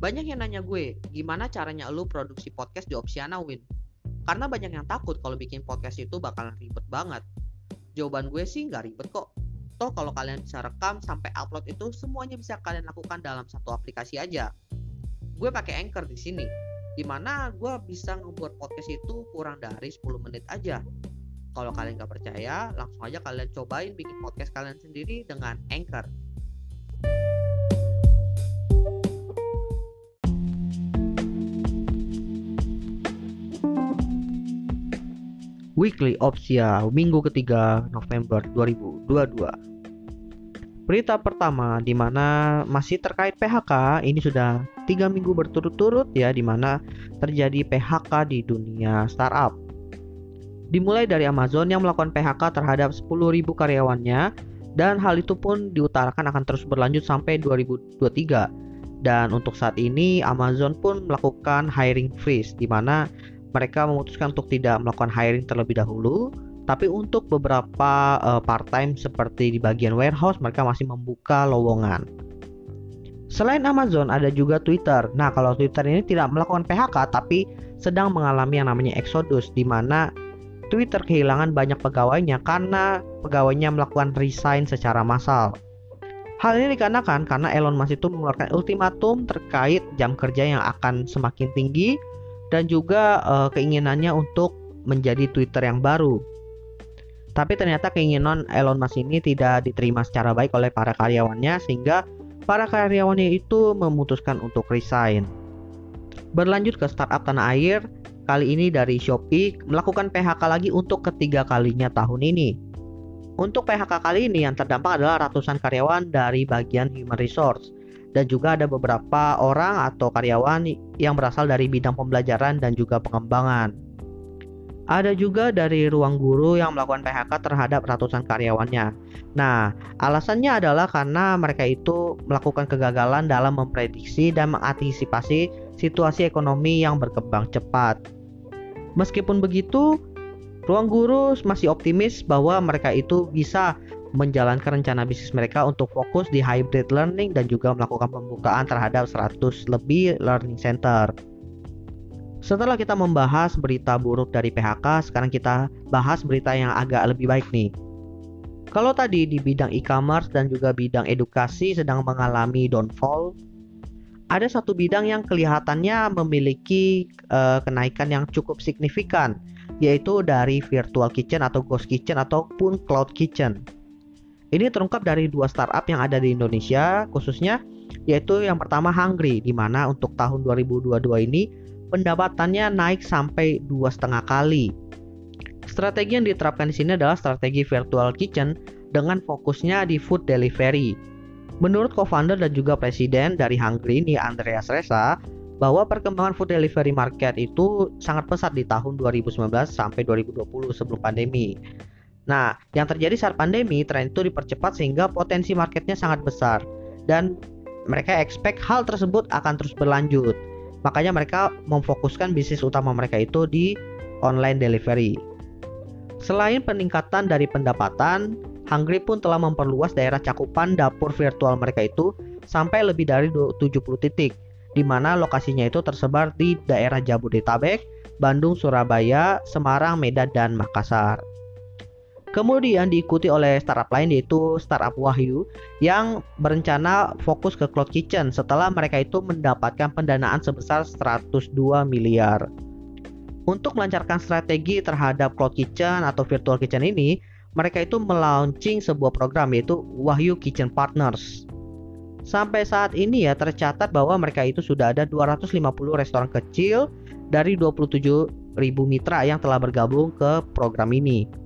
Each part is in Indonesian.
Banyak yang nanya gue, gimana caranya lu produksi podcast di Opsiana Win? Karena banyak yang takut kalau bikin podcast itu bakalan ribet banget. Jawaban gue sih nggak ribet kok. Toh kalau kalian bisa rekam sampai upload itu semuanya bisa kalian lakukan dalam satu aplikasi aja. Gue pakai Anchor di sini, di mana gue bisa ngebuat podcast itu kurang dari 10 menit aja. Kalau kalian nggak percaya, langsung aja kalian cobain bikin podcast kalian sendiri dengan Anchor. Weekly Opsia minggu ketiga November 2022. Berita pertama di mana masih terkait PHK ini sudah tiga minggu berturut-turut ya di mana terjadi PHK di dunia startup. Dimulai dari Amazon yang melakukan PHK terhadap 10.000 karyawannya dan hal itu pun diutarakan akan terus berlanjut sampai 2023. Dan untuk saat ini Amazon pun melakukan hiring freeze di mana mereka memutuskan untuk tidak melakukan hiring terlebih dahulu tapi untuk beberapa uh, part-time seperti di bagian warehouse mereka masih membuka lowongan. Selain Amazon ada juga Twitter. Nah, kalau Twitter ini tidak melakukan PHK tapi sedang mengalami yang namanya exodus di mana Twitter kehilangan banyak pegawainya karena pegawainya melakukan resign secara massal. Hal ini dikarenakan karena Elon Musk itu mengeluarkan ultimatum terkait jam kerja yang akan semakin tinggi dan juga uh, keinginannya untuk menjadi Twitter yang baru. Tapi ternyata keinginan Elon Musk ini tidak diterima secara baik oleh para karyawannya sehingga para karyawannya itu memutuskan untuk resign. Berlanjut ke startup tanah air, kali ini dari Shopee melakukan PHK lagi untuk ketiga kalinya tahun ini. Untuk PHK kali ini yang terdampak adalah ratusan karyawan dari bagian human resource dan juga ada beberapa orang atau karyawan yang berasal dari bidang pembelajaran dan juga pengembangan. Ada juga dari ruang guru yang melakukan PHK terhadap ratusan karyawannya. Nah, alasannya adalah karena mereka itu melakukan kegagalan dalam memprediksi dan mengantisipasi situasi ekonomi yang berkembang cepat. Meskipun begitu, ruang guru masih optimis bahwa mereka itu bisa menjalankan rencana bisnis mereka untuk fokus di hybrid learning dan juga melakukan pembukaan terhadap 100 lebih learning center. Setelah kita membahas berita buruk dari PHK, sekarang kita bahas berita yang agak lebih baik nih. Kalau tadi di bidang e-commerce dan juga bidang edukasi sedang mengalami downfall, ada satu bidang yang kelihatannya memiliki uh, kenaikan yang cukup signifikan, yaitu dari virtual kitchen atau ghost kitchen ataupun cloud kitchen. Ini terungkap dari dua startup yang ada di Indonesia, khususnya yaitu yang pertama Hungry, di mana untuk tahun 2022 ini pendapatannya naik sampai dua setengah kali. Strategi yang diterapkan di sini adalah strategi virtual kitchen dengan fokusnya di food delivery. Menurut co-founder dan juga presiden dari Hungry ini Andreas Reza, bahwa perkembangan food delivery market itu sangat pesat di tahun 2019 sampai 2020 sebelum pandemi. Nah, yang terjadi saat pandemi, tren itu dipercepat sehingga potensi marketnya sangat besar dan mereka expect hal tersebut akan terus berlanjut. Makanya mereka memfokuskan bisnis utama mereka itu di online delivery. Selain peningkatan dari pendapatan, Hungry pun telah memperluas daerah cakupan dapur virtual mereka itu sampai lebih dari 70 titik, di mana lokasinya itu tersebar di daerah Jabodetabek, Bandung, Surabaya, Semarang, Medan, dan Makassar. Kemudian diikuti oleh startup lain yaitu startup Wahyu yang berencana fokus ke cloud kitchen setelah mereka itu mendapatkan pendanaan sebesar 102 miliar. Untuk melancarkan strategi terhadap cloud kitchen atau virtual kitchen ini, mereka itu melaunching sebuah program yaitu Wahyu Kitchen Partners. Sampai saat ini ya tercatat bahwa mereka itu sudah ada 250 restoran kecil dari 27 ribu mitra yang telah bergabung ke program ini.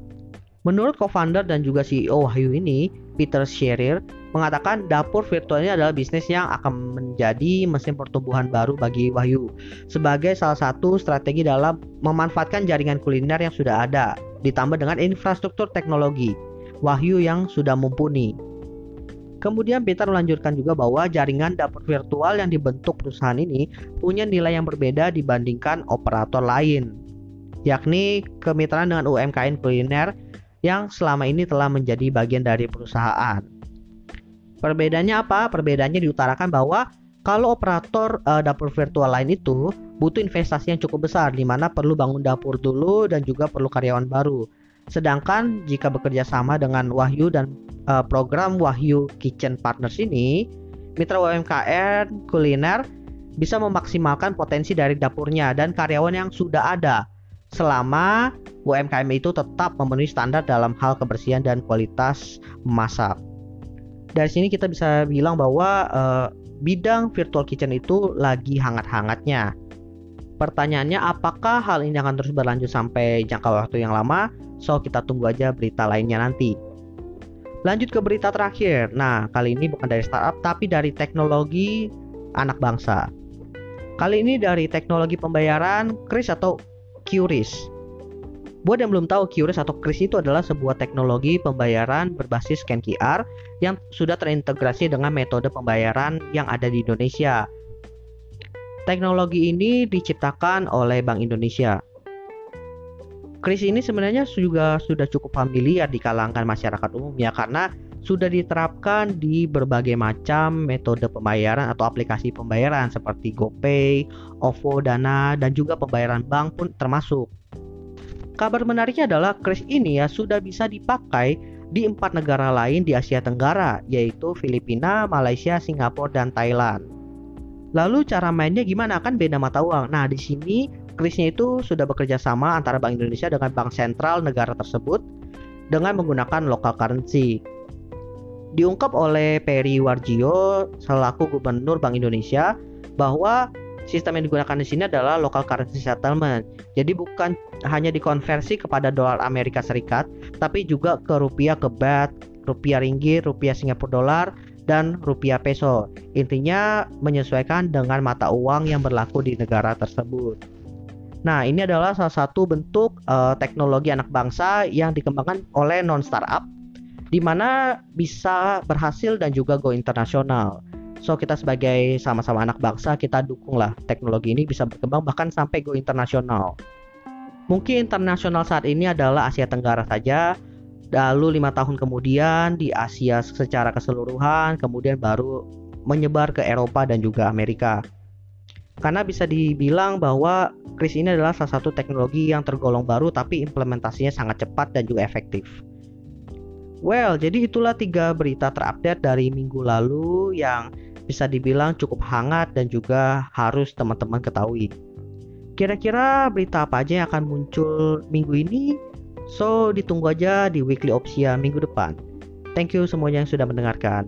Menurut co-founder dan juga CEO Wahyu ini, Peter Scherer, mengatakan dapur virtual ini adalah bisnis yang akan menjadi mesin pertumbuhan baru bagi Wahyu sebagai salah satu strategi dalam memanfaatkan jaringan kuliner yang sudah ada ditambah dengan infrastruktur teknologi Wahyu yang sudah mumpuni. Kemudian Peter melanjutkan juga bahwa jaringan dapur virtual yang dibentuk perusahaan ini punya nilai yang berbeda dibandingkan operator lain, yakni kemitraan dengan UMKM kuliner yang selama ini telah menjadi bagian dari perusahaan. Perbedaannya apa? Perbedaannya diutarakan bahwa kalau operator uh, dapur virtual lain itu butuh investasi yang cukup besar di mana perlu bangun dapur dulu dan juga perlu karyawan baru. Sedangkan jika bekerja sama dengan Wahyu dan uh, program Wahyu Kitchen Partners ini, mitra UMKM kuliner bisa memaksimalkan potensi dari dapurnya dan karyawan yang sudah ada selama UMKM itu tetap memenuhi standar dalam hal kebersihan dan kualitas memasak. Dari sini kita bisa bilang bahwa uh, bidang virtual kitchen itu lagi hangat-hangatnya. Pertanyaannya apakah hal ini akan terus berlanjut sampai jangka waktu yang lama? So kita tunggu aja berita lainnya nanti. Lanjut ke berita terakhir. Nah, kali ini bukan dari startup tapi dari teknologi anak bangsa. Kali ini dari teknologi pembayaran Kris atau QRIS. Buat yang belum tahu, QRIS atau QRIS itu adalah sebuah teknologi pembayaran berbasis scan QR yang sudah terintegrasi dengan metode pembayaran yang ada di Indonesia. Teknologi ini diciptakan oleh Bank Indonesia. QRIS ini sebenarnya juga sudah cukup familiar di kalangan masyarakat umum ya karena sudah diterapkan di berbagai macam metode pembayaran atau aplikasi pembayaran seperti GoPay, OVO, Dana, dan juga pembayaran bank pun termasuk. Kabar menariknya adalah Kris ini ya sudah bisa dipakai di empat negara lain di Asia Tenggara, yaitu Filipina, Malaysia, Singapura, dan Thailand. Lalu cara mainnya gimana? Kan beda mata uang. Nah, di sini Krisnya itu sudah bekerja sama antara Bank Indonesia dengan bank sentral negara tersebut dengan menggunakan local currency. Diungkap oleh Peri Warjio selaku Gubernur Bank Indonesia bahwa sistem yang digunakan di sini adalah local currency settlement. Jadi bukan hanya dikonversi kepada dolar Amerika Serikat, tapi juga ke rupiah ke bat, rupiah ringgit, rupiah Singapura dolar, dan rupiah peso. Intinya menyesuaikan dengan mata uang yang berlaku di negara tersebut. Nah, ini adalah salah satu bentuk uh, teknologi anak bangsa yang dikembangkan oleh non startup di mana bisa berhasil dan juga go internasional. So kita sebagai sama-sama anak bangsa kita dukunglah teknologi ini bisa berkembang bahkan sampai go internasional. Mungkin internasional saat ini adalah Asia Tenggara saja, lalu lima tahun kemudian di Asia secara keseluruhan, kemudian baru menyebar ke Eropa dan juga Amerika. Karena bisa dibilang bahwa kris ini adalah salah satu teknologi yang tergolong baru tapi implementasinya sangat cepat dan juga efektif. Well, jadi itulah tiga berita terupdate dari minggu lalu yang bisa dibilang cukup hangat dan juga harus teman-teman ketahui. Kira-kira berita apa aja yang akan muncul minggu ini? So, ditunggu aja di Weekly Opsia minggu depan. Thank you semuanya yang sudah mendengarkan.